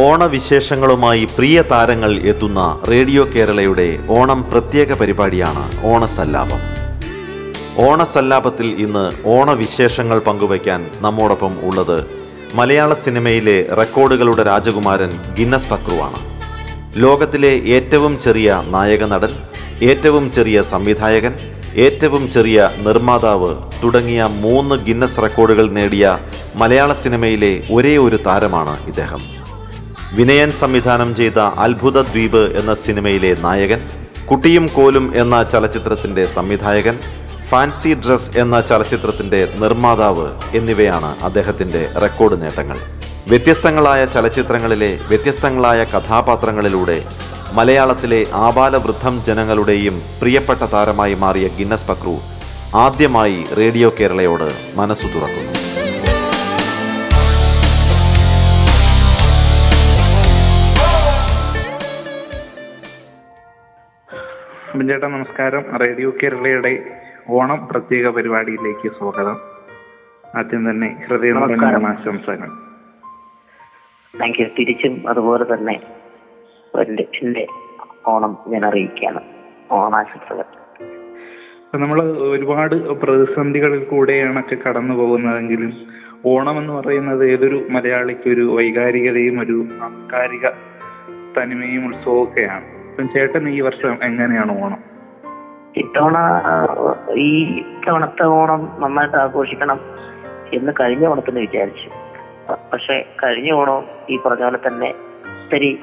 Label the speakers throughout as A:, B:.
A: ഓണവിശേഷങ്ങളുമായി പ്രിയ താരങ്ങൾ എത്തുന്ന റേഡിയോ കേരളയുടെ ഓണം പ്രത്യേക പരിപാടിയാണ് ഓണസല്ലാപം. ഓണസല്ലാപത്തിൽ ഇന്ന് ഓണവിശേഷങ്ങൾ പങ്കുവയ്ക്കാൻ നമ്മോടൊപ്പം ഉള്ളത് മലയാള സിനിമയിലെ റെക്കോർഡുകളുടെ രാജകുമാരൻ ഗിന്നസ് പക്രുവാണ്. ലോകത്തിലെ ഏറ്റവും ചെറിയ നായക നടൻ ഏറ്റവും ചെറിയ സംവിധായകൻ ഏറ്റവും ചെറിയ നിർമ്മാതാവ് തുടങ്ങിയ മൂന്ന് ഗിന്നസ് റെക്കോർഡുകൾ നേടിയ മലയാള സിനിമയിലെ ഒരേ ഒരു താരമാണ് ഇദ്ദേഹം. വിനയൻ സംവിധാനം ചെയ്ത അത്ഭുത ദ്വീപ് എന്ന സിനിമയിലെ നായകൻ കുട്ടിയും കോലും എന്ന ചലച്ചിത്രത്തിന്റെ സംവിധായകൻ ഫാൻസി ഡ്രസ് എന്ന ചലച്ചിത്രത്തിന്റെ നിർമ്മാതാവ് എന്നിവയാണ് അദ്ദേഹത്തിന്റെ റെക്കോർഡ് നേട്ടങ്ങൾ. വ്യത്യസ്തങ്ങളായ ചലച്ചിത്രങ്ങളിലെ വ്യത്യസ്തങ്ങളായ കഥാപാത്രങ്ങളിലൂടെ മലയാളത്തിലെ ആബാലവൃദ്ധം ജനങ്ങളുടെയും പ്രിയപ്പെട്ട താരമായി മാറിയ ഗിന്നസ് പക്രു ആദ്യമായി റേഡിയോ കേരളയോട് മനസ്സു തുറക്കുന്നു.
B: ചേട്ടാ നമസ്കാരം. റേഡിയോ കേരളയുടെ ഓണം പ്രത്യേക പരിപാടിയിലേക്ക് സ്വാഗതം. ആദ്യം തന്നെ ഹൃദയം. ഓണാശംസകൾ
C: താങ്ക് യു. തിരിച്ചും അതുപോലെ തന്നെ എന്റെ ഓണം ഞാൻ അറിയിക്കുകയാണ്. ഓണാശംസകൾ.
B: നമ്മൾ നമ്മൾ ഒരുപാട് പ്രതിസന്ധികളിൽ കൂടെയാണ് ഒക്കെ കടന്നു പോകുന്നതെങ്കിലും ഓണം എന്ന് പറയുന്നത് ഏതൊരു മലയാളിക്ക് ഒരു വൈകാരികതയും ഒരു സാംസ്കാരിക തനിമയും അപ്പം ചേട്ടൻ ഈ വർഷം എങ്ങനെയാണ് ഓണം?
C: ഇത്തവണ ഈ ഇത്തവണത്തെ ഓണം നന്നായിട്ട് ആഘോഷിക്കണം എന്ന് കഴിഞ്ഞ ഓണത്തിന് വിചാരിച്ചു. പക്ഷെ കഴിഞ്ഞ ഓണം ഈ പറഞ്ഞ പോലെ തന്നെ ഒത്തിരി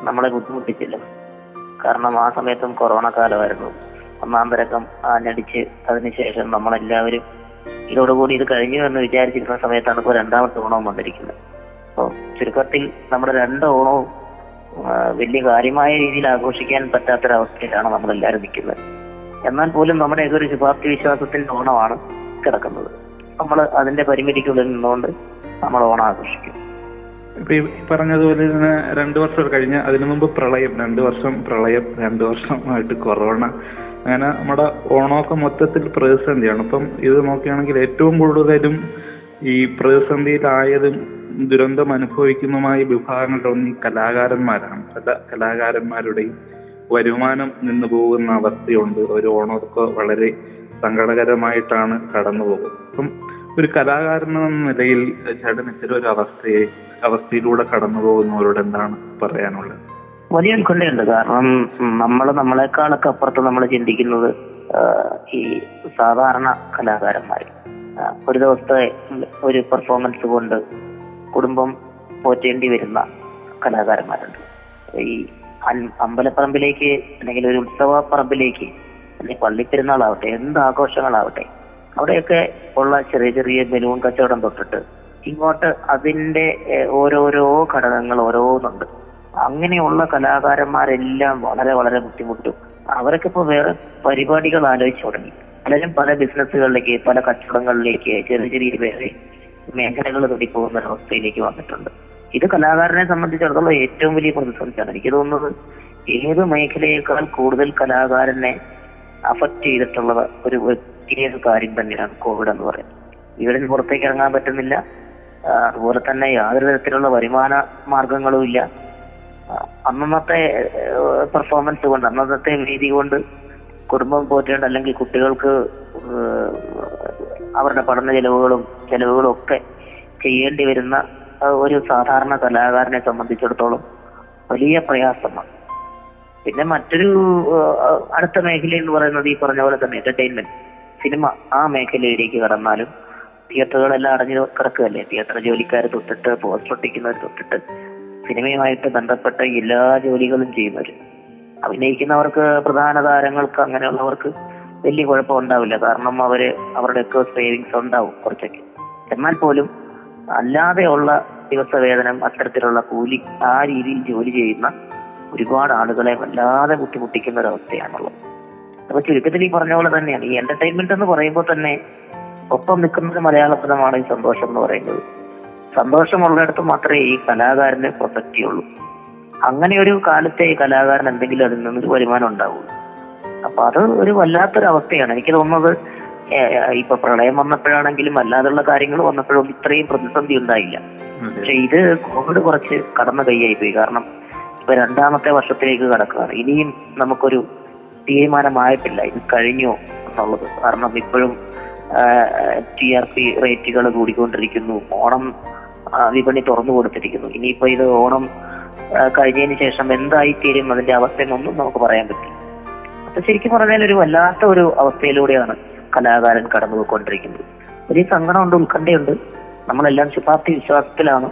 C: നമ്മളെ ബുദ്ധിമുട്ടിച്ചില്ല. കാരണം ആ സമയത്തും കൊറോണ കാലമായിരുന്നു. ഒന്നാം തരക്കം ആഞ്ഞടിച്ച് അതിനുശേഷം നമ്മളെല്ലാവരും ഇതോടുകൂടി ഇത് കഴിഞ്ഞു എന്ന് വിചാരിച്ചിരുന്ന സമയത്താണ് ഇപ്പോൾ രണ്ടാമത്തെ ഓണവും വന്നിരിക്കുന്നത്. അപ്പോൾ ചുരുക്കത്തിൽ നമ്മുടെ രണ്ട് ഓണവും വലിയ കാര്യമായ രീതിയിൽ ആഘോഷിക്കാൻ പറ്റാത്തൊരവസ്ഥയിലാണ് നമ്മളെല്ലാവരും നിൽക്കുന്നത്. എന്നാൽ പോലും നമ്മുടെയൊക്കെ ഒരു ശുഭാപ്തി വിശ്വാസത്തിന്റെ ഓണമാണ് കിടക്കുന്നത്. നമ്മൾ അതിന്റെ പരിമിതിക്കുള്ളിൽ നിന്നുകൊണ്ട് നമ്മൾ ഓണം ആഘോഷിക്കും.
B: ഇപ്പൊ ഈ പറഞ്ഞതുപോലെ തന്നെ രണ്ടു വർഷം കഴിഞ്ഞ അതിനു മുമ്പ് പ്രളയം രണ്ടു വർഷം പ്രളയം രണ്ടു വർഷമായിട്ട് കൊറോണ. അങ്ങനെ നമ്മുടെ ഓണമൊക്കെ മൊത്തത്തിൽ പ്രതിസന്ധിയാണ്. അപ്പം ഇത് നോക്കുകയാണെങ്കിൽ ഏറ്റവും കൂടുതലും ഈ പ്രതിസന്ധിയിലായതും ദുരന്തം അനുഭവിക്കുന്നതുമായ വിഭാഗങ്ങളുടെ ഒന്ന് കലാകാരന്മാരാണ്. പല കലാകാരന്മാരുടെയും വരുമാനം നിന്നു പോകുന്ന അവസ്ഥയുണ്ട്. ഒരു ഓണർക്ക് വളരെ സങ്കടകരമായിട്ടാണ് കടന്നു പോകുന്നത്. അപ്പം ഒരു കലാകാരൻ എന്ന നിലയിൽ ചേട്ടൻ ഇത്തരം ഒരു അവസ്ഥയെ അവസ്ഥയിലൂടെ കടന്നു പോകുന്നവരോട് എന്താണ് പറയാനുള്ളത്?
C: വലിയ ഉത്കണ്ഠയുണ്ട്. കാരണം നമ്മൾ നമ്മളെക്കാളൊക്കെ അപ്പുറത്ത് നമ്മൾ ചിന്തിക്കുന്നത് ഈ സാധാരണ കലാകാരന്മാർ ഒരു ദിവസത്തെ ഒരു പെർഫോമൻസ് കൊണ്ട് കുടുംബം പോറ്റേണ്ടി വരുന്ന കലാകാരന്മാരുണ്ട്. ഈ അമ്പലപ്പറമ്പിലേക്ക് അല്ലെങ്കിൽ ഒരു ഉത്സവ പറമ്പിലേക്ക് അല്ലെങ്കിൽ പള്ളിപ്പെരുന്നാളാവട്ടെ എന്ത് ആഘോഷങ്ങളാവട്ടെ അവിടെയൊക്കെ ഉള്ള ചെറിയ ചെറിയ ബലൂൺ കച്ചവടം തൊട്ടിട്ട് ഇങ്ങോട്ട് അതിന്റെ ഓരോരോ ഘടകങ്ങൾ ഓരോന്നുണ്ട്. അങ്ങനെയുള്ള കലാകാരന്മാരെല്ലാം വളരെ വളരെ ബുദ്ധിമുട്ടും. അവരൊക്കെ ഇപ്പൊ വേറെ പരിപാടികൾ ആലോചിച്ചു തുടങ്ങി. പലരും പല ബിസിനസ്സുകളിലേക്ക് പല കച്ചവടങ്ങളിലേക്ക് ചെറിയ ചെറിയ വേറെ മേഖലകൾ തൊടി പോകുന്ന ഒരവസ്ഥയിലേക്ക് വന്നിട്ടുണ്ട്. ഇത് കലാകാരനെ സംബന്ധിച്ചിടത്തോളം ഏറ്റവും വലിയ പ്രതിസന്ധിയാണ്. എനിക്ക് തോന്നുന്നത് ഏത് മേഖലയേക്കാൾ കൂടുതൽ കലാകാരനെ അഫക്റ്റ് ചെയ്തിട്ടുള്ളത് ഒരു വ്യക്തിയൊരു കാര്യം തന്നെയാണ് കോവിഡ് എന്ന് പറയുന്നത്. വീടിന് പുറത്തേക്ക് ഇറങ്ങാൻ പറ്റുന്നില്ല. അതുപോലെ തന്നെ യാതൊരു തരത്തിലുള്ള വരുമാന മാർഗങ്ങളും ഇല്ല. അന്നത്തെ പെർഫോമൻസ് കൊണ്ട് അന്നന്നത്തെ രീതി കൊണ്ട് കുടുംബം പോറ്റേണ്ട അല്ലെങ്കിൽ കുട്ടികൾക്ക് അവരുടെ പഠന ചെലവുകളും ചെലവുകളും ഒക്കെ ചെയ്യേണ്ടി വരുന്ന ഒരു സാധാരണ കലാകാരനെ സംബന്ധിച്ചിടത്തോളം വലിയ പ്രയാസമാണ്. പിന്നെ മറ്റൊരു അടുത്ത മേഖല എന്ന് പറയുന്നത് ഈ പറഞ്ഞ പോലെ തന്നെ എന്റർടൈൻമെന്റ് സിനിമ ആ മേഖലയിലേക്ക് കടന്നാലും തിയേറ്ററുകളെല്ലാം അടഞ്ഞു കിടക്കുകയല്ലേ? തിയേറ്റർ ജോലിക്കാർ തൊട്ടിട്ട് പോസ്റ്റർ ഒട്ടിക്കുന്നവർ തൊട്ടിട്ട് സിനിമയുമായിട്ട് ബന്ധപ്പെട്ട എല്ലാ ജോലികളും ചെയ്യുന്നവർ അഭിനയിക്കുന്നവർക്ക് പ്രധാന താരങ്ങൾക്ക് അങ്ങനെയുള്ളവർക്ക് വലിയ കുഴപ്പം ഉണ്ടാവില്ല. കാരണം അവർ അവരുടെയൊക്കെ സേവിങ്സ് ഉണ്ടാവും കുറച്ചൊക്കെ. എന്നാൽ പോലും അല്ലാതെയുള്ള ദിവസ വേതനം അത്തരത്തിലുള്ള കൂലി ആ രീതിയിൽ ജോലി ചെയ്യുന്ന ഒരുപാട് ആളുകളെ വല്ലാതെ ബുദ്ധിമുട്ടിക്കുന്ന ഒരവസ്ഥയാണുള്ളത് അപ്പൊ ചുരുക്കത്തിൽ ഈ പറഞ്ഞ പോലെ തന്നെയാണ്. ഈ എന്റർടൈൻമെന്റ് എന്ന് പറയുമ്പോൾ തന്നെ ഒപ്പം നിൽക്കുന്നത് മലയാള പദമാണ് ഈ സന്തോഷം എന്ന് പറയുന്നത്. സന്തോഷമുള്ളിടത്ത് മാത്രമേ ഈ കലാകാരന് പ്രസക്തിയുള്ളൂ അങ്ങനെ ഒരു കാലത്തെ കലാകാരൻ എന്തെങ്കിലും അതിൽ നിന്നൊരു വരുമാനം ഉണ്ടാവുള്ളൂ. അപ്പൊ അത് ഒരു വല്ലാത്തൊരവസ്ഥയാണ്. എനിക്ക് തോന്നുന്നത് ഇപ്പൊ പ്രളയം വന്നപ്പോഴാണെങ്കിലും അല്ലാതുള്ള കാര്യങ്ങൾ വന്നപ്പോഴും ഇത്രയും പ്രതിസന്ധി ഉണ്ടായില്ല. പക്ഷെ ഇത് കോവിഡ് കുറച്ച് കടന്ന കൈയായി പോയി കാരണം ഇപ്പൊ രണ്ടാമത്തെ വർഷത്തിലേക്ക് കടക്കുകയാണ്. ഇനിയും നമുക്കൊരു തീരുമാനമായിട്ടില്ല. ഇത് കഴിഞ്ഞോ എന്നുള്ളത്. കാരണം ഇപ്പോഴും ടി ആർ പി റേറ്റുകൾ കൂടിക്കൊണ്ടിരിക്കുന്നു. ഓണം വിപണി തുറന്നു കൊടുത്തിരിക്കുന്നു. ഇനിയിപ്പോ ഇത് ഓണം കഴിഞ്ഞതിന് ശേഷം എന്തായിത്തീരും അതിന്റെ അവസ്ഥയെന്നൊന്നും നമുക്ക് പറയാൻ പറ്റില്ല. ശരിക്കും പറഞ്ഞാൽ ഒരു വല്ലാത്ത ഒരു അവസ്ഥയിലൂടെയാണ് കലാകാരൻ കടന്നു പോയിക്കൊണ്ടിരിക്കുന്നത് വലിയ സങ്കടമുണ്ട് ഉത്കണ്ഠയുണ്ട്. നമ്മളെല്ലാം ശുഭാപ്തി വിശ്വാസത്തിലാണ്.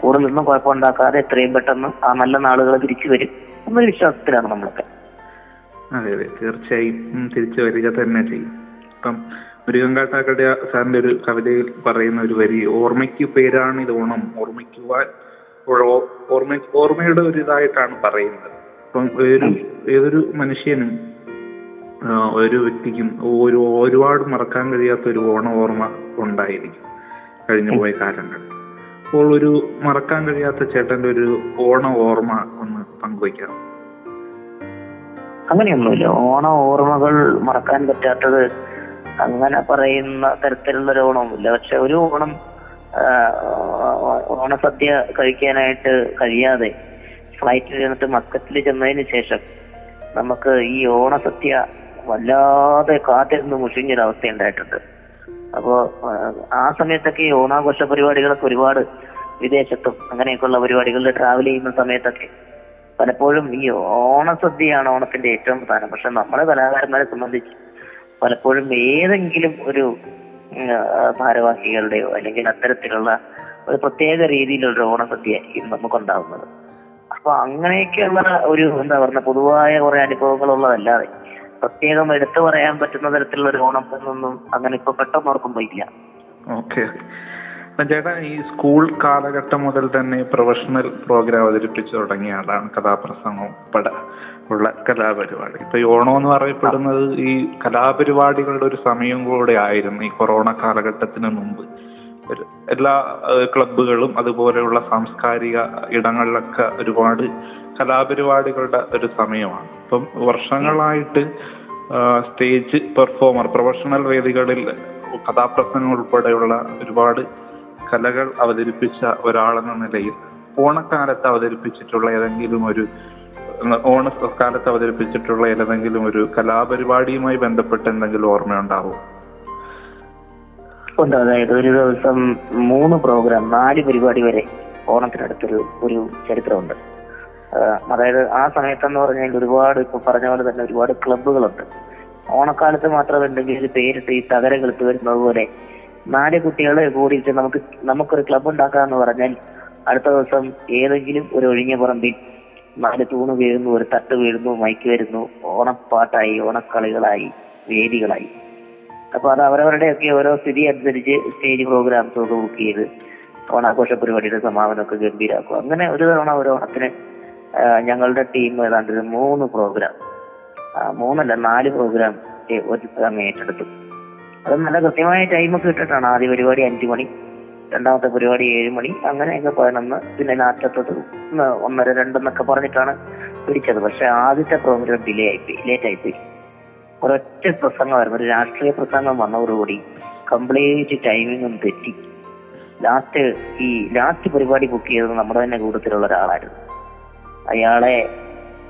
C: കൂടുതലൊന്നും കുഴപ്പമുണ്ടാക്കാതെ എത്രയും പെട്ടെന്ന് ആ നല്ല നാളുകൾ തിരിച്ചു വരും എന്നൊരു വിശ്വാസത്തിലാണ് നമ്മളൊക്കെ.
B: അതെ അതെ. തീർച്ചയായും തിരിച്ചു വരിക തന്നെ ചെയ്യും. ഇപ്പം മുരുകൻകാട്ടാക്കട സാറിന്റെ ഒരു കവിതയിൽ പറയുന്ന ഒരു വരി ഓർമ്മയ്ക്ക് പേരാണ് ഇത് ഓണം ഓർമ്മിക്കുവാൻ ഓർമ്മ ഓർമ്മയുടെ ഒരു ഇതായിട്ടാണ് പറയുന്നത്. ഒരു ഏതൊരു മനുഷ്യനും ഒരു വ്യക്തിക്കും ഒരു ഒരുപാട് മറക്കാൻ കഴിയാത്ത ഒരു ഓണ ഓർമ്മ ഉണ്ടായിരിക്കും. കഴിഞ്ഞു പോയ കാലങ്ങൾ. അപ്പോൾ ഒരു മറക്കാൻ കഴിയാത്ത ചേട്ടന്റെ ഒരു ഓണ ഓർമ്മ ഒന്ന് പങ്കുവയ്ക്കാം.
C: അങ്ങനെയൊന്നുമില്ല. ഓണ ഓർമ്മകൾ മറക്കാൻ പറ്റാത്തത് അങ്ങനെ പറയുന്ന തരത്തിലുള്ള ഒരു ഓണമൊന്നുമില്ല പക്ഷെ ഒരു ഓണം ഓണസദ്യ കഴിക്കാനായിട്ട് കഴിയാതെ ഫ്ലൈറ്റിൽ ചെന്നിട്ട് മസ്കറ്റിൽ ചെന്നതിന് ശേഷം നമുക്ക് ഈ ഓണസദ്യ വല്ലാതെ കാത്തിരുന്ന് മുഷിഞ്ഞൊരവസ്ഥ ഉണ്ടായിട്ടുണ്ട് അപ്പോ ആ, സമയത്തൊക്കെ ഈ ഓണാഘോഷ പരിപാടികളൊക്കെ ഒരുപാട് വിദേശത്തും അങ്ങനെയൊക്കെയുള്ള പരിപാടികളിൽ ട്രാവൽ ചെയ്യുന്ന സമയത്തൊക്കെ പലപ്പോഴും ഈ ഓണസദ്യയാണ് ഓണത്തിന്റെ ഏറ്റവും പ്രധാനം. പക്ഷെ നമ്മുടെ കലാകാരന്മാരെ സംബന്ധിച്ച് പലപ്പോഴും ഏതെങ്കിലും ഒരു ഭാരവാഹികളുടെയോ അല്ലെങ്കിൽ അത്തരത്തിലുള്ള ഒരു പ്രത്യേക രീതിയിലുള്ള ഓണസദ്യ നമുക്കുണ്ടാവുന്നത്. അപ്പൊ അങ്ങനെയൊക്കെയുള്ള ഒരു എന്താ പറയുക പൊതുവായ കുറെ അനുഭവങ്ങളുള്ളതല്ലാതെ പ്രത്യേകം എടുത്തു പറയാൻ പറ്റുന്ന തരത്തിലുള്ള ഒരു ഓണം എന്നൊന്നും അങ്ങനെ ഇപ്പൊ പെട്ടെന്ന് ഓർക്കുമ്പോ ഇല്ല.
B: ഓക്കെ ചേട്ടാ ഈ സ്കൂൾ കാലഘട്ടം മുതൽ തന്നെ പ്രൊഫഷണൽ പ്രോഗ്രാം അവതരിപ്പിച്ചു തുടങ്ങിയ ആളാണ് കഥാപ്രസംഗം ഉൾപ്പെടെ ഉള്ള കലാപരിപാടി. ഇപ്പൊ ഓണം എന്ന് പറയപ്പെടുന്നത് ഈ കലാപരിപാടികളുടെ ഒരു സമയം കൂടെ ആയിരുന്നു ഈ കൊറോണ കാലഘട്ടത്തിന് മുമ്പ്. എല്ലാ ക്ലബുകളും അതുപോലെയുള്ള സാംസ്കാരിക ഇടങ്ങളിലൊക്കെ ഒരുപാട് കലാപരിപാടികളുടെ ഒരു സമയമാണ്. ഇപ്പം വർഷങ്ങളായിട്ട് സ്റ്റേജ് പെർഫോമർ പ്രൊഫഷണൽ വേദികളിൽ കഥാപ്രസംഗം ഉൾപ്പെടെയുള്ള ഒരുപാട് കലകൾ അവതരിപ്പിച്ച ഒരാളെന്ന നിലയിൽ ഓണക്കാലത്ത് അവതരിപ്പിച്ചിട്ടുള്ള ഏതെങ്കിലും ഒരു ഓണക്കാലത്ത് അവതരിപ്പിച്ചിട്ടുള്ള ഏതെങ്കിലും ഒരു കലാപരിപാടിയുമായി ബന്ധപ്പെട്ട് എന്തെങ്കിലും ഓർമ്മയുണ്ടാവും?
C: ഉണ്ട്. അതായത് ഒരു ദിവസം മൂന്ന് പ്രോഗ്രാം നാല് പരിപാടി വരെ ഓണത്തിനടുത്തൊരു ഒരു ചരിത്രമുണ്ട്. അതായത് ആ സമയത്തെന്ന് പറഞ്ഞാൽ ഒരുപാട് ഇപ്പൊ പറഞ്ഞ പോലെ തന്നെ ഒരുപാട് ക്ലബ്ബുകളുണ്ട്. ഓണക്കാലത്ത് മാത്രമല്ലെങ്കിൽ ഇത് പേരിട്ട് ഈ തകര കളിത്ത് വരുന്നത് പോലെ നാല് കുട്ടികളെ കൂടിയിട്ട് നമുക്ക് നമുക്കൊരു ക്ലബ്ബ് ഉണ്ടാക്കാന്ന് പറഞ്ഞാൽ അടുത്ത ദിവസം ഏതെങ്കിലും ഒരു ഒഴിഞ്ഞ പറമ്പിൽ നാല് തൂണ് വീഴുന്നു ഒരു തട്ട് വീഴുന്നു മൈക്ക് വരുന്നു ഓണപ്പാട്ടായി ഓണക്കളികളായി വേദികളായി. അപ്പൊ അത് അവരവരുടെയൊക്കെ ഓരോ സ്ഥിതി അനുസരിച്ച് സ്റ്റേജ് പ്രോഗ്രാംസ് ഒക്കെ ബുക്ക് ചെയ്ത് ഓണാഘോഷ പരിപാടിയുടെ സമാപനമൊക്കെ ഗംഭീരാക്കും. അങ്ങനെ ഒരു തവണ ഒരു ഓണത്തിന് ഞങ്ങളുടെ ടീം ഏതാണ്ട് ഒരു മൂന്ന് പ്രോഗ്രാം മൂന്നല്ല നാല് പ്രോഗ്രാം ഒരു സമയം ഏറ്റെടുത്തു. അത് നല്ല കൃത്യമായ ടൈമൊക്കെ ഇട്ടിട്ടാണ് ആദ്യ പരിപാടി അഞ്ചു മണി രണ്ടാമത്തെ പരിപാടി ഏഴ് മണി അങ്ങനെയൊക്കെ പതിനൊന്ന് പിന്നെ നാറ്റത്തത് ഒന്ന് ഒന്നര രണ്ടെന്നൊക്കെ പറഞ്ഞിട്ടാണ് പിടിച്ചത്. പക്ഷെ ആദ്യത്തെ പ്രോഗ്രാം ഡിലേ ആയിപ്പോയി ലേറ്റ് ആയിപ്പോയി. ഒരൊറ്റ പ്രസംഗമായിരുന്നു ഒരു രാഷ്ട്രീയ പ്രസംഗം വന്നതോടുകൂടി കംപ്ലീറ്റ് ടൈമിങ്ങും തെറ്റി. ലാസ്റ്റ് ഈ ലാസ്റ്റ് പരിപാടി ബുക്ക് ചെയ്തത് നമ്മുടെ തന്നെ കൂട്ടത്തിലുള്ള ഒരാളായിരുന്നു. അയാളെ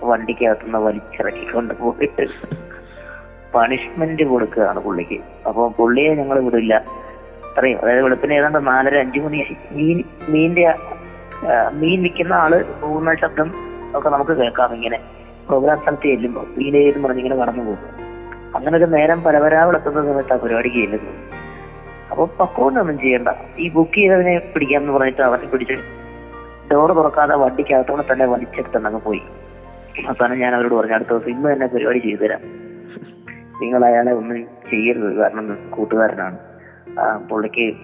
C: വണ്ടിക്കകത്തുനിന്ന് വലിച്ചിറക്കിക്കൊണ്ട് പോയിട്ട് പണിഷ്മെന്റ് കൊടുക്കുകയാണ് പുള്ളിക്ക്. അപ്പൊ പുള്ളിയെ ഞങ്ങൾ വിടില്ല അത്രയും അതായത് വെളുപ്പിന് ഏതാണ്ട് നാലര അഞ്ചു മണിയായി മീൻ മീനിന്റെ മീൻ വിൽക്കുന്ന ആൾ പോകുന്ന ശബ്ദം ഒക്കെ നമുക്ക് കേൾക്കാം ഇങ്ങനെ. പ്രോഗ്രാം സ്ഥലത്ത് ചെല്ലുമ്പോ മീനേന്ന് പറഞ്ഞിങ്ങനെ കടന്നു പോകും. അങ്ങനെ ഒരു നേരം പരപരാ വിളക്കുന്ന സമയത്ത് ആ പരിപാടിക്ക് ചെല്ലുന്നു. അപ്പൊ പക്കോണ്ടൊന്നും ചെയ്യണ്ട. ഈ ബുക്ക് ചെയ്തതിനെ പിടിക്കാന്ന് പറഞ്ഞിട്ട് അവരെ പിടിച്ച് ഡോർ തുറക്കാതെ വണ്ടിക്കകത്തോടെ തന്നെ വലിച്ചെടുത്ത് അങ്ങ് പോയി. അവസാനം ഞാൻ അവരോട് പറഞ്ഞു അടുത്ത ദിവസം ഇന്ന് തന്നെ പരിപാടി ചെയ്തു തരാം. നിങ്ങൾ അയാളെ ഒന്നും ചെയ്യരുത് കാരണം കൂട്ടുകാരനാണ്. പുള്ളിക്ക്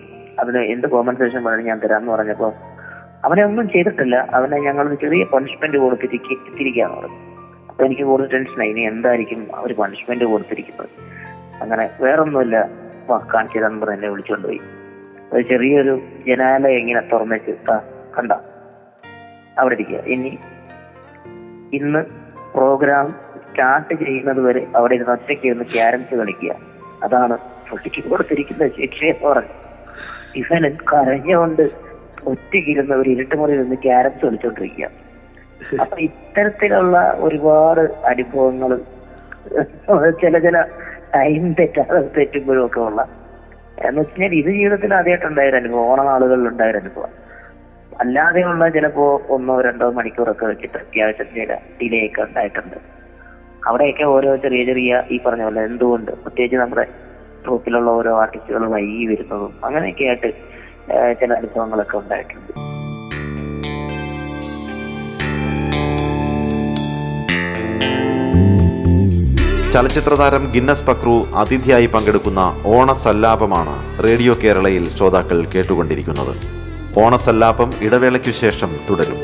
C: അതിന് എന്ത് കോമ്പൻസേഷൻ പറഞ്ഞു ഞാൻ തരാമെന്ന് പറഞ്ഞപ്പോ അവനെ ഒന്നും ചെയ്തിട്ടില്ല. അവനെ ഞങ്ങൾ ചെറിയ പണിഷ്മെന്റ് കൊടുത്തിരിക്കുകയാണ് പറഞ്ഞു അപ്പൊ എനിക്ക് കൂടുതൽ ടെൻഷനായി ഇനി എന്തായിരിക്കും അവർ പണിഷ്മെന്റ് കൊടുത്തിരിക്കുന്നത്? അങ്ങനെ വേറൊന്നുമില്ല. വാ കാണിച്ചു തരാന്ന് പറഞ്ഞ് എന്നെ വിളിച്ചുകൊണ്ടുപോയി ഒരു ചെറിയൊരു ജനാലയം ഇങ്ങനെ തുറന്നേച്ച് "ദാ, കണ്ട? അവിടെ ഇനി ഇന്ന് പ്രോഗ്രാം സ്റ്റാർട്ട് ചെയ്യുന്നത് വരെ അവിടെ ഇരുന്ന് ഒറ്റയ്ക്ക് ഇരുന്ന് ക്യാരംസ് കളിക്കുക. അതാണ് പുള്ളിക്ക് കൊടുത്തിരിക്കുന്ന ശിക്ഷയെന്ന് പറഞ്ഞു ഇവൻ കരഞ്ഞുകൊണ്ട് ഒറ്റയ്ക്കിരുന്ന് ഒരു ഇരുട്ടുമുറിയിൽ നിന്ന് ക്യാരംസ് കളിച്ചോണ്ടിരിക്കുക. അപ്പൊ ഇത്തരത്തിലുള്ള ഒരുപാട് അനുഭവങ്ങൾ ചില ചില ടൈം തെറ്റാതെ തെറ്റുമ്പോഴും ഒക്കെ ഉള്ള. എന്ന് വെച്ചാൽ ഇത് ജീവിതത്തിൽ ആദ്യമായിട്ടുണ്ടായൊരു അനുഭവം. ഓണനാളുകളിൽ ഉണ്ടായൊരു അനുഭവം. അല്ലാതെയുള്ള ചിലപ്പോ ഒന്നോ രണ്ടോ മണിക്കൂറൊക്കെ വെച്ചിട്ട് അത്യാവശ്യം ചില ഡിലേ ഒക്കെ ഉണ്ടായിട്ടുണ്ട്. അവിടെയൊക്കെ ഓരോ ചെറിയ ചെറിയ ഈ പറഞ്ഞ പോലെ എന്തുകൊണ്ട് പ്രത്യേകിച്ച് നമ്മുടെ ട്രൂപ്പിലുള്ള ഓരോ ആർട്ടിസ്റ്റുകൾ വൈകി വരുന്നതും അങ്ങനെയൊക്കെ ആയിട്ട് ചില അനുഭവങ്ങളൊക്കെ ഉണ്ടായിട്ടുണ്ട്.
A: ചലച്ചിത്രതാരം ഗിന്നസ് പക്രു അതിഥിയായി പങ്കെടുക്കുന്ന ഓണസല്ലാപമാണ് റേഡിയോ കേരളയിൽ ശ്രോതാക്കൾ കേട്ടുകൊണ്ടിരിക്കുന്നത്. ഓണസല്ലാപം ഇടവേളയ്ക്കു ശേഷം തുടരും.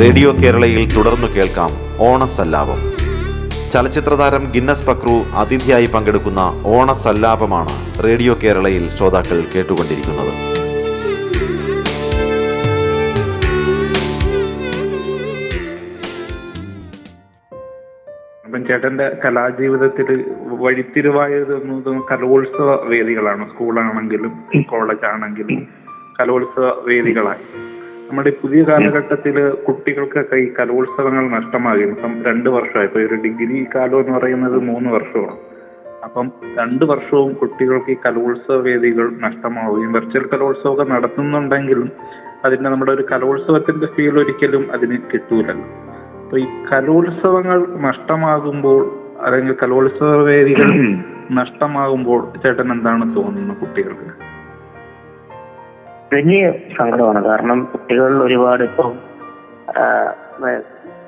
A: റേഡിയോ കേരളയിൽ തുടർന്നു കേൾക്കാം ഓണസല്ലാപം. ചലച്ചിത്രതാരം ഗിന്നസ് പക്രു അതിഥിയായി പങ്കെടുക്കുന്ന ഓണസല്ലാപമാണ് റേഡിയോ കേരളയിൽ ശ്രോതാക്കൾ കേട്ടുകൊണ്ടിരിക്കുന്നത്.
B: ചേട്ടന്റെ കലാജീവിതത്തിൽ വഴിത്തിരിവായത് കലോത്സവ വേദികളാണ്. സ്കൂളാണെങ്കിലും കോളേജ് ആണെങ്കിലും കലോത്സവ വേദികളായി. നമ്മുടെ പുതിയ കാലഘട്ടത്തിൽ കുട്ടികൾക്കൊക്കെ ഈ കലോത്സവങ്ങൾ നഷ്ടമാകുന്നു. ഇപ്പം രണ്ട് വർഷമായി. ഇപ്പൊ ഒരു ഡിഗ്രി കാലം എന്ന് പറയുന്നത് മൂന്ന് വർഷമാണ്. അപ്പം രണ്ട് വർഷവും കുട്ടികൾക്ക് ഈ കലോത്സവ വേദികൾ നഷ്ടമാവുകയും വെർച്വൽ കലോത്സവമൊക്കെ നടത്തുന്നുണ്ടെങ്കിലും അതിന്റെ നമ്മുടെ ഒരു കലോത്സവത്തിന്റെ ഫീൽ ഒരിക്കലും അതിന് കിട്ടൂലല്ലോ. അപ്പൊ ഈ കലോത്സവങ്ങൾ നഷ്ടമാകുമ്പോൾ അല്ലെങ്കിൽ കലോത്സവ വേദികൾ നഷ്ടമാകുമ്പോൾ ചേട്ടൻ എന്താണ് തോന്നുന്നത് കുട്ടികൾക്ക്?
C: വലിയ സങ്കടമാണ്. കാരണം കുട്ടികൾ ഒരുപാട് ഇപ്പം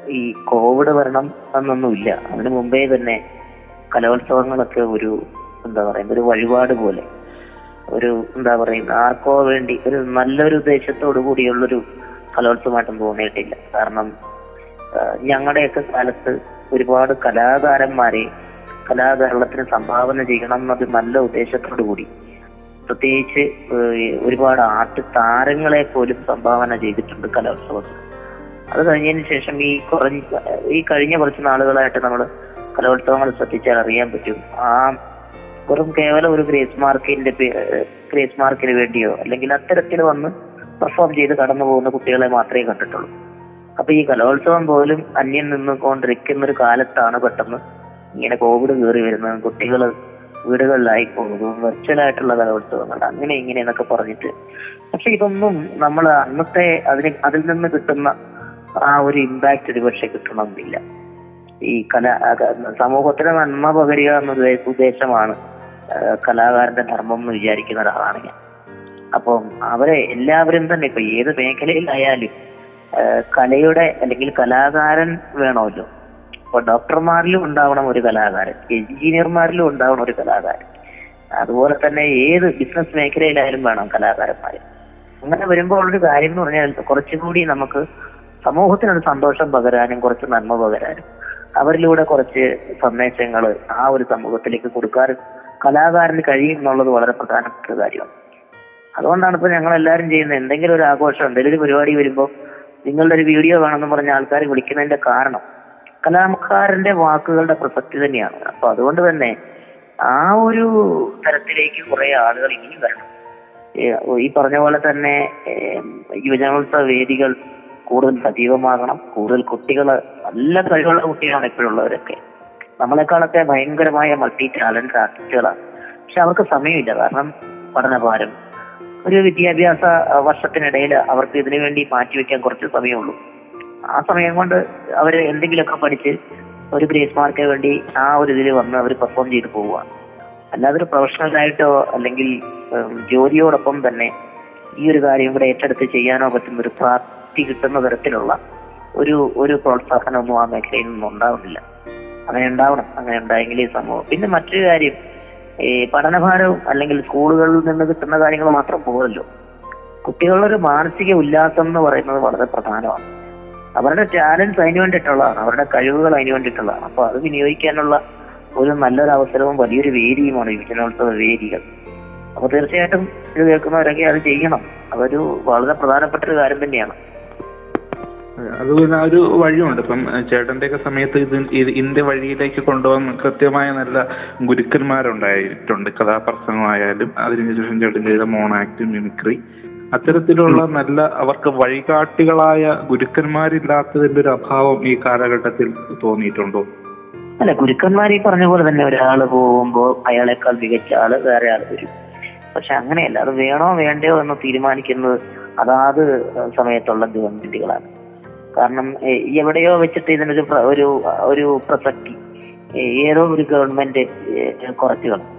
C: ഈ കോവിഡ് വരണം എന്നൊന്നുമില്ല. അതിനു മുമ്പേ തന്നെ കലോത്സവങ്ങളൊക്കെ ഒരു എന്താ പറയുക ഒരു വഴിപാട് പോലെ. ഒരു എന്താ പറയുക ആർക്കോ വേണ്ടി ഒരു നല്ലൊരു ഉദ്ദേശത്തോടു കൂടിയുള്ളൊരു കലോത്സവമായിട്ടും തോന്നിയിട്ടില്ല. കാരണം ഞങ്ങളുടെയൊക്കെ കാലത്ത് ഒരുപാട് കലാകാരന്മാരെ കലാകേരളത്തിന് സംഭാവന ചെയ്യണം എന്നത് നല്ല ഉദ്ദേശത്തോടു കൂടി. പ്രത്യേകിച്ച് ഒരുപാട് ആർട്ട് താരങ്ങളെ പോലും സംഭാവന ചെയ്തിട്ടുണ്ട് കലോത്സവത്തിൽ അത് കഴിഞ്ഞതിന് ശേഷം ഈ കുറഞ്ഞ ഈ കഴിഞ്ഞ കുറച്ച് നാളുകളായിട്ട് നമ്മൾ കലോത്സവങ്ങൾ ശ്രദ്ധിച്ചാൽ അറിയാൻ പറ്റും. ആ വെറും കേവലം ഒരു ഗ്രേസ് മാർക്കിന്റെ ഗ്രേസ് മാർക്കിന് വേണ്ടിയോ അല്ലെങ്കിൽ അത്തരത്തിൽ വന്ന് പെർഫോം ചെയ്ത് കടന്നു പോകുന്ന കുട്ടികളെ മാത്രമേ കണ്ടിട്ടുള്ളൂ. അപ്പൊ ഈ കലോത്സവം പോലും അന്യം നിന്നുകൊണ്ടിരിക്കുന്ന ഒരു കാലത്താണ് പെട്ടെന്ന് ഇങ്ങനെ കോവിഡ് കയറി വരുന്നത്. കുട്ടികൾ വീടുകളിലായി പോകും വെർച്വൽ ആയിട്ടുള്ള കലോത്സവങ്ങൾ. അങ്ങനെ ഇങ്ങനെ എന്നൊക്കെ പറഞ്ഞിട്ട്. പക്ഷെ ഇതൊന്നും നമ്മൾ അന്നത്തെ അതിന് അതിൽ നിന്ന് കിട്ടുന്ന ആ ഒരു ഇമ്പാക്ട് ഒരു പക്ഷെ കിട്ടണമെന്നില്ല. ഈ കല സമൂഹത്തിന് നന്മ പകരുക എന്ന ഉദ്ദേശമാണ് കലാകാരന്റെ ധർമ്മം എന്ന് വിചാരിക്കുന്ന ഒരാളാണ് ഞാൻ. അപ്പം അവരെ എല്ലാവരും തന്നെ ഇപ്പൊ ഏത് മേഖലയിലായാലും കലയുടെ അല്ലെങ്കിൽ കലാകാരൻ വേണമല്ലോ. അപ്പൊ ഡോക്ടർമാരിലും ഉണ്ടാവണം ഒരു കലാകാരൻ. എഞ്ചിനീയർമാരിലും ഉണ്ടാവണം ഒരു കലാകാരൻ. അതുപോലെ തന്നെ ഏത് ബിസിനസ് മേഖലയിലായാലും വേണം കലാകാരന്മാര്. അങ്ങനെ വരുമ്പോൾ ഒരു കാര്യം എന്ന് പറഞ്ഞാൽ കുറച്ചുകൂടി നമുക്ക് സമൂഹത്തിനൊരു സന്തോഷം പകരാനും കുറച്ച് നന്മ പകരാനും അവരിലൂടെ കുറച്ച് സന്ദേശങ്ങൾ ആ ഒരു സമൂഹത്തിലേക്ക് കൊടുക്കാൻ കലാകാരന് കഴിയും എന്നുള്ളത് വളരെ പ്രധാനപ്പെട്ട കാര്യമാണ്. അതുകൊണ്ടാണ് ഇപ്പൊ ഞങ്ങൾ എല്ലാവരും ചെയ്യുന്നത്. എന്തെങ്കിലും ഒരു ആഘോഷം എന്തെങ്കിലും ഒരു പരിപാടി വരുമ്പോൾ നിങ്ങളുടെ ഒരു വീഡിയോ വേണമെന്ന് പറഞ്ഞ ആൾക്കാർ വിളിക്കുന്നതിന്റെ കാരണം കലാമക്കാരന്റെ വാക്കുകളുടെ പ്രസക്തി തന്നെയാണ്. അപ്പൊ അതുകൊണ്ട് തന്നെ ആ ഒരു തരത്തിലേക്ക് കുറെ ആളുകൾ ഇനിയും വരണം. ഈ പറഞ്ഞ പോലെ തന്നെ യുവജനോത്സവ വേദികൾ കൂടുതൽ സജീവമാകണം. കൂടുതൽ കുട്ടികൾ നല്ല കഴിവുള്ള കുട്ടികളാണ് ഇപ്പോഴുള്ളവരൊക്കെ. നമ്മളെക്കാളൊക്കെ ഭയങ്കരമായ മൾട്ടി ടാലന്റ് ആർട്ടിസ്റ്റുകളാണ് പക്ഷെ അവർക്ക് സമയമില്ല. കാരണം പഠനഭാരം ഒരു വിദ്യാഭ്യാസ വർഷത്തിനിടയിൽ അവർക്ക് ഇതിനു വേണ്ടി മാറ്റിവെക്കാൻ കുറച്ച് സമയമുള്ളൂ. ആ സമയം കൊണ്ട് അവർ എന്തെങ്കിലുമൊക്കെ പഠിച്ച് ഒരു ഗ്രേസ് മാർക്കിന് വേണ്ടി ആ ഒരു ഇതിൽ വന്ന് അവർ പെർഫോം ചെയ്ത് പോവുക. അല്ലാതെ ഒരു പ്രൊഫഷണലായിട്ടോ അല്ലെങ്കിൽ ജോലിയോടൊപ്പം തന്നെ ഈ ഒരു കാര്യം ഇവിടെ ഏറ്റെടുത്ത് ചെയ്യാനോ പറ്റുന്ന ഒരു പ്രാപ്തി കിട്ടുന്ന തരത്തിലുള്ള ഒരു ഒരു പ്രോത്സാഹനമൊന്നും ആ മേഖലയിൽ നിന്നും ഉണ്ടാവുന്നില്ല അങ്ങനെ ഉണ്ടാവണം. അങ്ങനെ ഉണ്ടായെങ്കിൽ ഈ സമൂഹം പിന്നെ മറ്റൊരു കാര്യം ഈ പഠനഭാരവും അല്ലെങ്കിൽ സ്കൂളുകളിൽ നിന്ന് കിട്ടുന്ന കാര്യങ്ങൾ മാത്രം പോരല്ലോ കുട്ടികളുടെ ഒരു മാനസിക ഉല്ലാസം എന്ന് പറയുന്നത് വളരെ പ്രധാനമാണ്. അവരുടെ ടാലൻസ് അതിന് വേണ്ടിയിട്ടുള്ളതാണ്. അവരുടെ കഴിവുകൾ അതിന് വേണ്ടിയിട്ടുള്ളതാണ്. അപ്പൊ അത് വിനിയോഗിക്കാനുള്ള ഒരു നല്ലൊരു അവസരവും വലിയൊരു വേദിയുമാണ് യുവജനോത്സവ വേദികൾ. അപ്പൊ തീർച്ചയായിട്ടും ഇത് കേൾക്കുന്നവരൊക്കെ അത് ചെയ്യണം. അതൊരു വളരെ പ്രധാനപ്പെട്ട ഒരു കാര്യം തന്നെയാണ്.
B: അത് പിന്നെ ആ ഒരു വഴിയുണ്ട്. ഇപ്പം ചേട്ടന്റെ ഒക്കെ സമയത്ത് ഇത് ഇത് ഇതിന്റെ വഴിയിലേക്ക് കൊണ്ടുപോകാൻ കൃത്യമായ നല്ല ഗുരുക്കന്മാരുണ്ടായിട്ടുണ്ട്. കഥാപ്രസംഗമായാലും അതിനുശേഷം ചേട്ടൻ ചെയ്ത മോണാക്ട് മിമിക്രി. അത്തരത്തിലുള്ള നല്ല അവർക്ക് വഴികാട്ടികളായ ഗുരുക്കന്മാരില്ലാത്തതിന്റെ ഒരു അഭാവം ഈ കാലഘട്ടത്തിൽ തോന്നിയിട്ടുണ്ടോ?
C: അല്ല ഗുരുക്കന്മാർ ഈ പറഞ്ഞ പോലെ തന്നെ ഒരാൾ പോകുമ്പോ അയാളെക്കാൾ മികച്ച ആൾ വേറെ ആൾ വരും. പക്ഷെ അങ്ങനെയല്ല. അത് വേണോ വേണ്ടയോ എന്ന് തീരുമാനിക്കുന്നത് അതാത് സമയത്തുള്ള ഗവൺമെന്റുകളാണ്. കാരണം എവിടെയോ വെച്ചിട്ട് ഇതിനൊരു ഒരു ഒരു പ്രസക്തി. ഏതോ ഒരു ഗവൺമെന്റ് കുറച്ചു കാണും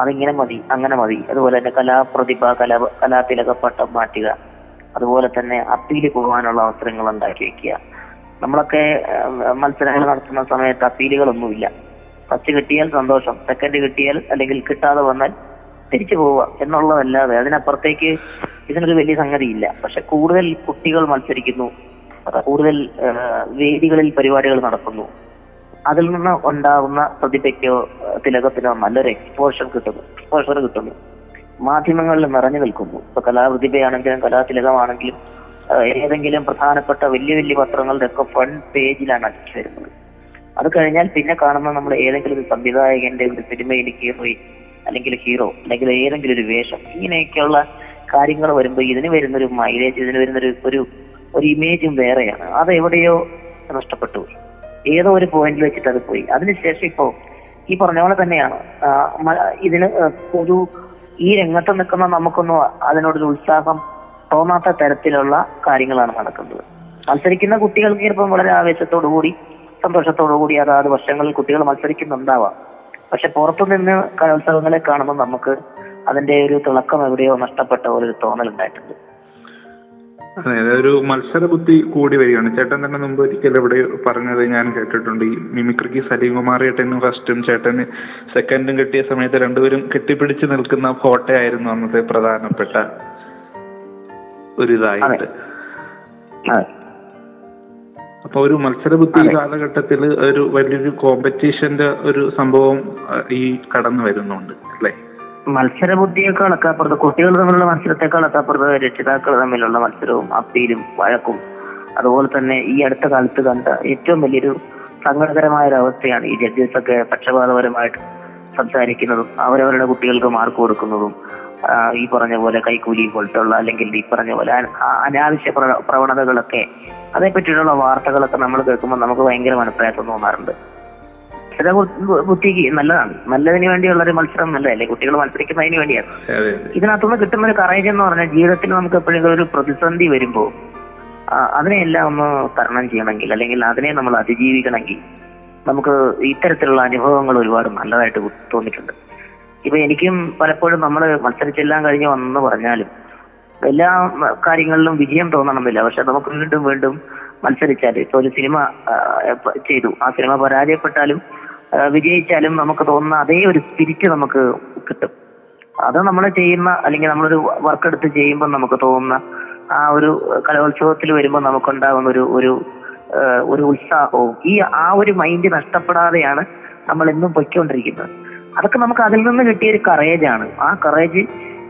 C: അതിങ്ങനെ മതി അങ്ങനെ മതി. അതുപോലെ തന്നെ കലാപ്രതിഭ കലാ കലാതിലക പട്ടം മാറ്റുക. അതുപോലെ തന്നെ അപ്പീൽ പോകാനുള്ള അവസരങ്ങൾ ഉണ്ടാക്കി വെക്കുക. നമ്മളൊക്കെ മത്സരങ്ങൾ നടത്തുന്ന സമയത്ത് അപ്പീലുകളൊന്നുമില്ല. ഫസ്റ്റ് കിട്ടിയാൽ സന്തോഷം. സെക്കൻഡ് കിട്ടിയാൽ അല്ലെങ്കിൽ കിട്ടാതെ വന്നാൽ തിരിച്ചു പോവുക എന്നുള്ളതല്ലാതെ അതിനപ്പുറത്തേക്ക് ഇതിനൊരു വലിയ സംഗതിയില്ല. പക്ഷെ കൂടുതൽ കുട്ടികൾ മത്സരിക്കുന്നു. കൂടുതൽ വേദികളിൽ പരിപാടികൾ നടക്കുന്നു അതിൽ നിന്ന് ഉണ്ടാകുന്ന പ്രതിഭയ്ക്കോ തിലകത്തിനോ നല്ലൊരു എക്സ്പോഷർ കിട്ടുന്നു എക്സ്പോഷർ കിട്ടുന്നു. മാധ്യമങ്ങളിൽ നിറഞ്ഞു നിൽക്കുന്നു. ഇപ്പൊ കലാപ്രതിഭയാണെങ്കിലും കലാതിലകമാണെങ്കിലും ഏതെങ്കിലും പ്രധാനപ്പെട്ട വലിയ വലിയ പത്രങ്ങളുടെ ഒക്കെ ഫ്രണ്ട് പേജിലാണ് അടിച്ചു വരുന്നത്. അത് കഴിഞ്ഞാൽ പിന്നെ കാണുന്ന നമ്മൾ ഏതെങ്കിലും ഒരു സംവിധായകന്റെ ഒരു സിനിമയിൽ ഹീറോയിൻ അല്ലെങ്കിൽ ഹീറോ അല്ലെങ്കിൽ ഏതെങ്കിലും ഒരു വേഷം ഇങ്ങനെയൊക്കെയുള്ള കാര്യങ്ങൾ വരുമ്പോൾ ഇതിന് വരുന്നൊരു മൈലേജ് ഇതിന് വരുന്നൊരു ഒരു ഒരു ഇമേജും വേറെയാണ്. അത് എവിടെയോ നഷ്ടപ്പെട്ടു. ഏതോ ഒരു പോയിന്റിൽ വെച്ചിട്ട് അത് പോയി. അതിനുശേഷം ഇപ്പോ ഈ പറഞ്ഞ പോലെ തന്നെയാണ്. ഇതിന് ഒരു ഈ രംഗത്ത് നിൽക്കുന്ന നമുക്കൊന്നും അതിനോടൊരു ഉത്സാഹം തോന്നാത്ത തരത്തിലുള്ള കാര്യങ്ങളാണ് നടക്കുന്നത്. മത്സരിക്കുന്ന കുട്ടികൾക്ക് ചിലപ്പം വളരെ ആവേശത്തോടു കൂടി സന്തോഷത്തോടു കൂടി അതാത് വർഷങ്ങളിൽ കുട്ടികൾ മത്സരിക്കുന്നുണ്ടാവാം. പക്ഷെ പുറത്തു നിന്ന് കലോത്സവങ്ങളെ കാണുമ്പോൾ നമുക്ക് അതിന്റെ ഒരു തിളക്കം എവിടെയോ നഷ്ടപ്പെട്ട പോലെ ഒരു
B: അതെ, ഒരു മത്സര ബുദ്ധി കൂടി വരികയാണ്. ചേട്ടൻ തന്നെ മുമ്പ് ഒരിക്കൽ ഇവിടെ പറഞ്ഞത് ഞാൻ കേട്ടിട്ടുണ്ട്. ഈ മിമിക്രിക്ക് സലീം കുമാർ ചേട്ടനും ഫസ്റ്റും ചേട്ടന് സെക്കൻഡും കിട്ടിയ സമയത്ത് രണ്ടുപേരും കെട്ടിപ്പിടിച്ച് നിൽക്കുന്ന ഫോട്ടോയായിരുന്നു അന്നത്തെ പ്രധാനപ്പെട്ട ഒരു ഇതായിട്ട്. അപ്പൊ ഒരു മത്സര ബുദ്ധി ഈ കാലഘട്ടത്തിൽ ഒരു വലിയൊരു കോമ്പറ്റീഷന്റെ ഒരു സംഭവം ഈ കടന്നു വരുന്നുണ്ട്. അല്ലെ
C: മത്സരബുദ്ധിയേക്കാളൊക്കെ അപ്പുറത്ത് കുട്ടികൾ തമ്മിലുള്ള മത്സരത്തെക്കാളൊക്കെ അപ്പുറത്ത് രക്ഷിതാക്കൾ തമ്മിലുള്ള മത്സരവും അപ്പീലും വഴക്കും. അതുപോലെ തന്നെ ഈ അടുത്ത കാലത്ത് കണ്ട ഏറ്റവും വലിയൊരു സങ്കടകരമായ ഒരു അവസ്ഥയാണ് ഈ ജഡ്ജസ് ഒക്കെ പക്ഷപാതപരമായിട്ട് സംസാരിക്കുന്നതും അവരവരുടെ കുട്ടികൾക്ക് മാർക്ക് കൊടുക്കുന്നതും ഈ പറഞ്ഞ പോലെ കൈക്കൂലി പോലത്തുള്ള അല്ലെങ്കിൽ ഈ പറഞ്ഞ പോലെ അനാവശ്യ പ്രവണതകളൊക്കെ അതേപ്പറ്റിയുള്ള വാർത്തകളൊക്കെ നമ്മൾ കേൾക്കുമ്പോൾ നമുക്ക് ഭയങ്കര മനപ്രയാസം തോന്നാറുണ്ട്. ബു- ബുദ്ധിക്ക് നല്ലതാണ്. നല്ലതിന് വേണ്ടിയുള്ള ഒരു മത്സരം നല്ലതല്ലേ? കുട്ടികൾ മത്സരിക്കുന്നതിന് വേണ്ടിയാണ്. ഇതിനകത്തുനിന്ന് കിട്ടുന്ന ഒരു കറേജ് എന്ന് പറഞ്ഞാൽ ജീവിതത്തിൽ നമുക്ക് എപ്പോഴെങ്കിലും ഒരു പ്രതിസന്ധി വരുമ്പോൾ അതിനെയെല്ലാം ഒന്ന് തരണം ചെയ്യണമെങ്കിൽ അല്ലെങ്കിൽ അതിനെ നമ്മൾ അതിജീവിക്കണമെങ്കിൽ നമുക്ക് ഇത്തരത്തിലുള്ള അനുഭവങ്ങൾ ഒരുപാട് നല്ലതായിട്ട് തോന്നിയിട്ടുണ്ട്. ഇപ്പൊ എനിക്കും പലപ്പോഴും നമ്മൾ മത്സരിച്ചെല്ലാം കഴിഞ്ഞ് വന്നെന്ന് പറഞ്ഞാലും എല്ലാ കാര്യങ്ങളിലും വിജയം തോന്നണമെന്നില്ല. പക്ഷെ നമുക്ക് വീണ്ടും വീണ്ടും മത്സരിച്ചാൽ ഇപ്പൊ ഒരു സിനിമ ചെയ്തു. ആ സിനിമ പരാജയപ്പെട്ടാലും വിജയിച്ചാലും നമുക്ക് തോന്നുന്ന അതേ ഒരു സ്പിരിറ്റ് നമുക്ക് കിട്ടും. അത് നമ്മൾ ചെയ്യുന്ന അല്ലെങ്കിൽ നമ്മളൊരു വർക്ക് എടുത്ത് ചെയ്യുമ്പോൾ നമുക്ക് തോന്നുന്ന ആ ഒരു കലോത്സവത്തിൽ വരുമ്പോൾ നമുക്കുണ്ടാകുന്ന ഒരു ഒരു ഒരു ഉത്സാഹവും ഈ ആ ഒരു മൈൻഡ് നഷ്ടപ്പെടാതെയാണ് നമ്മൾ എന്നും പൊയ്ക്കൊണ്ടിരിക്കുന്നത്. അതൊക്കെ നമുക്ക് അതിൽ നിന്ന് കിട്ടിയ ഒരു കറേജ് ആണ്. ആ കറേജ്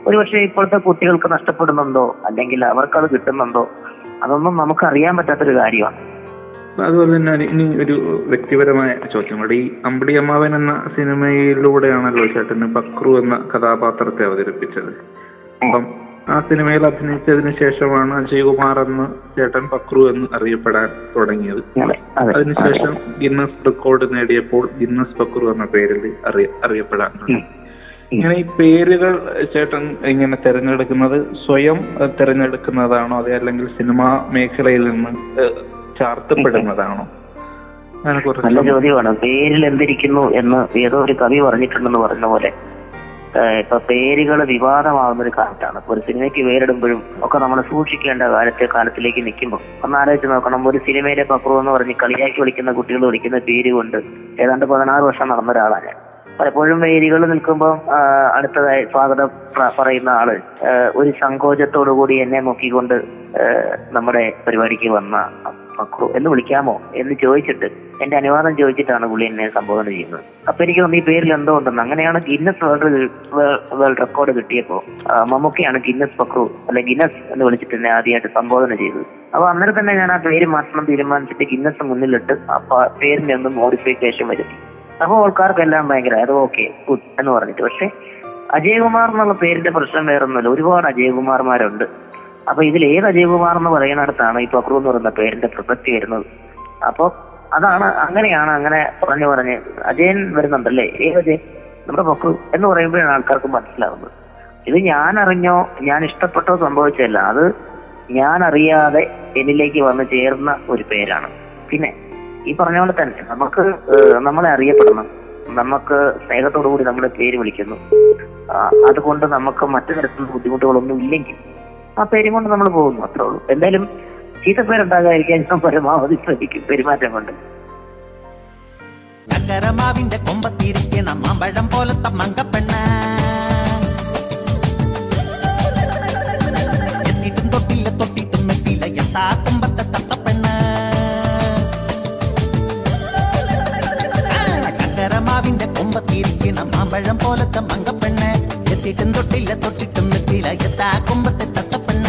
C: ഒരുപക്ഷെ ഇപ്പോഴത്തെ കുട്ടികൾക്ക് നഷ്ടപ്പെടുന്നുണ്ടോ? അല്ലെങ്കിൽ അവർക്കത് കിട്ടുന്നുണ്ടോ? അതൊന്നും നമുക്ക് അറിയാൻ പറ്റാത്തൊരു കാര്യമാണ്.
B: അതുപോലെ തന്നെ ഇനി- ഒരു വ്യക്തിപരമായ ചോദ്യം കൂടെ ഈ അമ്പിളി അമ്മാവൻ എന്ന സിനിമയിലൂടെയാണല്ലോ ചേട്ടന് ബക്രു എന്ന കഥാപാത്രത്തെ അവതരിപ്പിച്ചത്. അപ്പം ആ സിനിമയിൽ അഭിനയിച്ചതിന് ശേഷമാണ് അജയ്കുമാർ എന്ന് ചേട്ടൻ ബക്രു എന്ന് അറിയപ്പെടാൻ തുടങ്ങിയത്.
C: അതെ അതെ
B: അതിനുശേഷം ഗിന്നസ് റെക്കോർഡ് നേടിയപ്പോൾ ഗിന്നസ് ബക്രു എന്ന പേരിൽ അറിയ അറിയപ്പെടാൻ തുടങ്ങി. ഇങ്ങനെ ഈ പേരുകൾ ചേട്ടൻ ഇങ്ങനെ തിരഞ്ഞെടുക്കുന്നത് സ്വയം തിരഞ്ഞെടുക്കുന്നതാണോ അതെ അല്ലെങ്കിൽ സിനിമാ മേഖലയിൽ നിന്ന് ചാർത്തപ്പെടുന്നതാണോ?
C: നല്ല ചോദ്യമാണ്. പേരിൽ എന്തിരിക്കുന്നു എന്ന് ഏതോ ഒരു കവി പറഞ്ഞിട്ടുണ്ടെന്ന് പറഞ്ഞ പോലെ ഇപ്പൊ പേരുകൾ വിവാദമാകുന്ന ഒരു കാലത്താണ് ഒരു സിനിമയ്ക്ക് പേരിടുമ്പോഴും ഒക്കെ നമ്മൾ സൂക്ഷിക്കേണ്ട കാലത്തെ കാലത്തിലേക്ക് നിൽക്കുമ്പോൾ ഒന്ന് ആലോചിച്ച് നോക്കണം. ഒരു സിനിമയിലെ പക്രു എന്ന് പറഞ്ഞ് കളിയാക്കി വിളിക്കുന്ന കുട്ടികൾ വിളിക്കുന്ന പേര് കൊണ്ട് ഏതാണ്ട് പതിനാറ് വർഷം നടന്ന ഒരാളാണ് പലപ്പോഴും വേദികൾ നിൽക്കുമ്പോൾ അടുത്തതായി സ്വാഗതം പറയുന്ന ആൾ ഒരു സങ്കോചത്തോടു കൂടി എന്നെ നോക്കിക്കൊണ്ട് നമ്മുടെ പരിപാടിക്ക് വന്ന പക്രു എന്ന് വിളിക്കാമോ എന്ന് ചോദിച്ചിട്ട് എന്റെ അനുവാദം ചോദിച്ചിട്ടാണ് പുള്ളി എന്നെ സംബോധന ചെയ്യുന്നത്. അപ്പൊ എനിക്ക് തോന്നുന്നു ഈ പേരിൽ എന്തോ ഉണ്ടെന്ന്. അങ്ങനെയാണ് ഗിന്നസ് വേൾഡ് വേൾഡ് റെക്കോർഡ് കിട്ടിയപ്പോ മമ്മൂക്കയാണ് ഗിന്നസ് പക്രു അല്ലെ ഗിന്നസ് എന്ന് വിളിച്ചിട്ട് എന്നെ ആദ്യമായിട്ട് സംബോധന ചെയ്തത്. അപ്പൊ അന്നേരം തന്നെ ഞാൻ ആ പേര് മാറ്റണം തീരുമാനിച്ചിട്ട് ഗിന്നസ് മുന്നിലിട്ട് ആ പേരിന്റെ ഒന്ന് മോഡിഫിക്കേഷൻ വരുത്തി. അപ്പൊ ആൾക്കാർക്കെല്ലാം ഭയങ്കര അത് ഓക്കെ ഗുഡ് എന്ന് പറഞ്ഞിട്ട്. പക്ഷെ അജയകുമാർ എന്നുള്ള പേരിന്റെ പ്രശ്നം വേറൊന്നുമില്ല. ഒരുപാട് അജയകുമാർമാരുണ്ട് അപ്പൊ ഇതിൽ ഏത് അജയകുമാർ എന്ന് പറയുന്നിടത്താണ് ഈ പക്രു എന്ന് പറയുന്ന പേരിന്റെ പ്രസക്തി വരുന്നത്. അപ്പൊ അതാണ് അങ്ങനെയാണ് അങ്ങനെ പറഞ്ഞു പറഞ്ഞ് അജയൻ വരുന്നുണ്ടല്ലേ? ഏത് അജയൻ? നമ്മുടെ പക്രു എന്ന് പറയുമ്പോഴാണ് ആൾക്കാർക്ക് മനസ്സിലാവുന്നത്. ഇത് ഞാൻ അറിഞ്ഞോ ഞാൻ ഇഷ്ടപ്പെട്ടോ സംഭവിച്ചല്ല അത് ഞാൻ അറിയാതെ എന്നിലേക്ക് വന്ന് ചേർന്ന ഒരു പേരാണ്. പിന്നെ ഈ പറഞ്ഞ പോലെ തന്നെ നമുക്ക് നമ്മളെ അറിയപ്പെടണം. നമുക്ക് സ്നേഹത്തോടു കൂടി നമ്മുടെ പേര് വിളിക്കുന്നു. അതുകൊണ്ട് നമുക്ക് മറ്റു തരത്തിലുള്ള ബുദ്ധിമുട്ടുകളൊന്നും ഇല്ലെങ്കിൽ ആ പേരും കൊണ്ട് നമ്മൾ പോകുന്നു അത്രേ ഉള്ളൂ. എന്തായാലും ചീത്തപ്പേരുണ്ടാകാതിരിക്കാൻ ഞാൻ പരമാവധി ശ്രമിക്കും പെരുമാറ്റം കൊണ്ട്.
D: ചക്കരമാവിന്റെ കൊമ്പത്തിരിക്കണം മാമ്പഴം പോലത്തെ മങ്കപ്പെണ്ണ. എത്തിയിട്ടും തൊട്ടില്ല തൊട്ടിട്ടും എത്തിയില്ല എത്താ കൊമ്പത്തെ തത്തപ്പെണ്ണ. കൊമ്പത്തിരിക്കണം പോലത്തെ മങ്കപ്പെണ്ണ. എത്തിയിട്ടും തൊട്ടില്ല തൊട്ടിട്ടും എത്തിയില്ല എത്താ കൊമ്പത്തെ തത്തപ്പെണ്ണ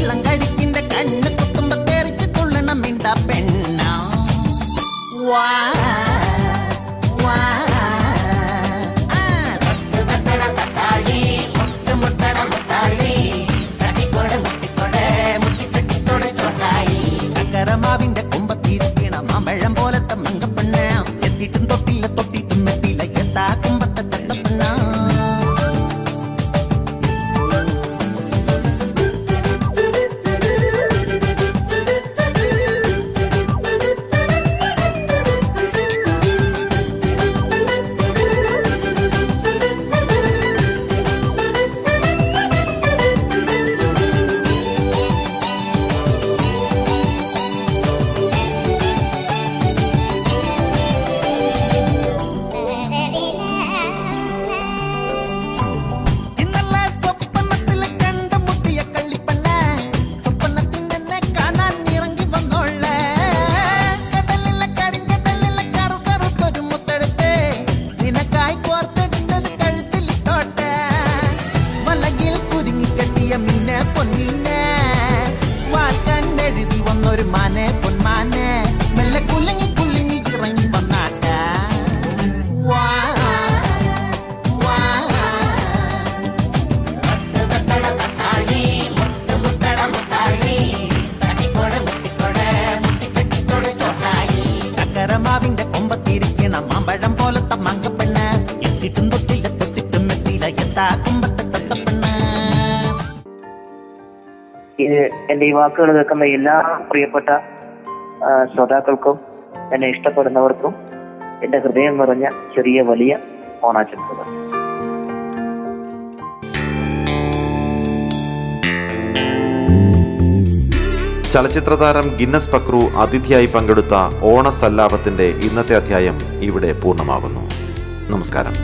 D: ഇളം കരിക്കിന്റെ കണ്ണ് കുത്തുമ്പോ തെറിച്ച് തുള്ളണം മിണ്ട പെണ്ണ. വാ. ചക്കരമാവിന്റെ കൊമ്പത്തിരിക്കണം മാമ്പഴം പോലത്തെ മങ്കപ്പെണ്ണ് എത്തിട്ടും തൊട്ടില്ല തൊട്ടിട്ടും എത്തിയില്ല എത്താ കുമ്പത്തെ തത്തപ്പെണ്ണ്
C: എന്റെ ഈ വാക്കുകൾ കേൾക്കുന്ന എല്ലാ പ്രിയപ്പെട്ട ശ്രോതാക്കൾക്കും എന്നെ ഇഷ്ടപ്പെടുന്നവർക്കും എന്റെ ഹൃദയം നിറഞ്ഞ ചെറിയ വലിയ ഓണാശംസകൾ.
A: ചലച്ചിത്ര താരം ഗിന്നസ് പക്രു അതിഥിയായി പങ്കെടുത്ത ഓണസല്ലാപത്തിന്റെ ഇന്നത്തെ അധ്യായം ഇവിടെ പൂർണമാകുന്നു നമസ്കാരം.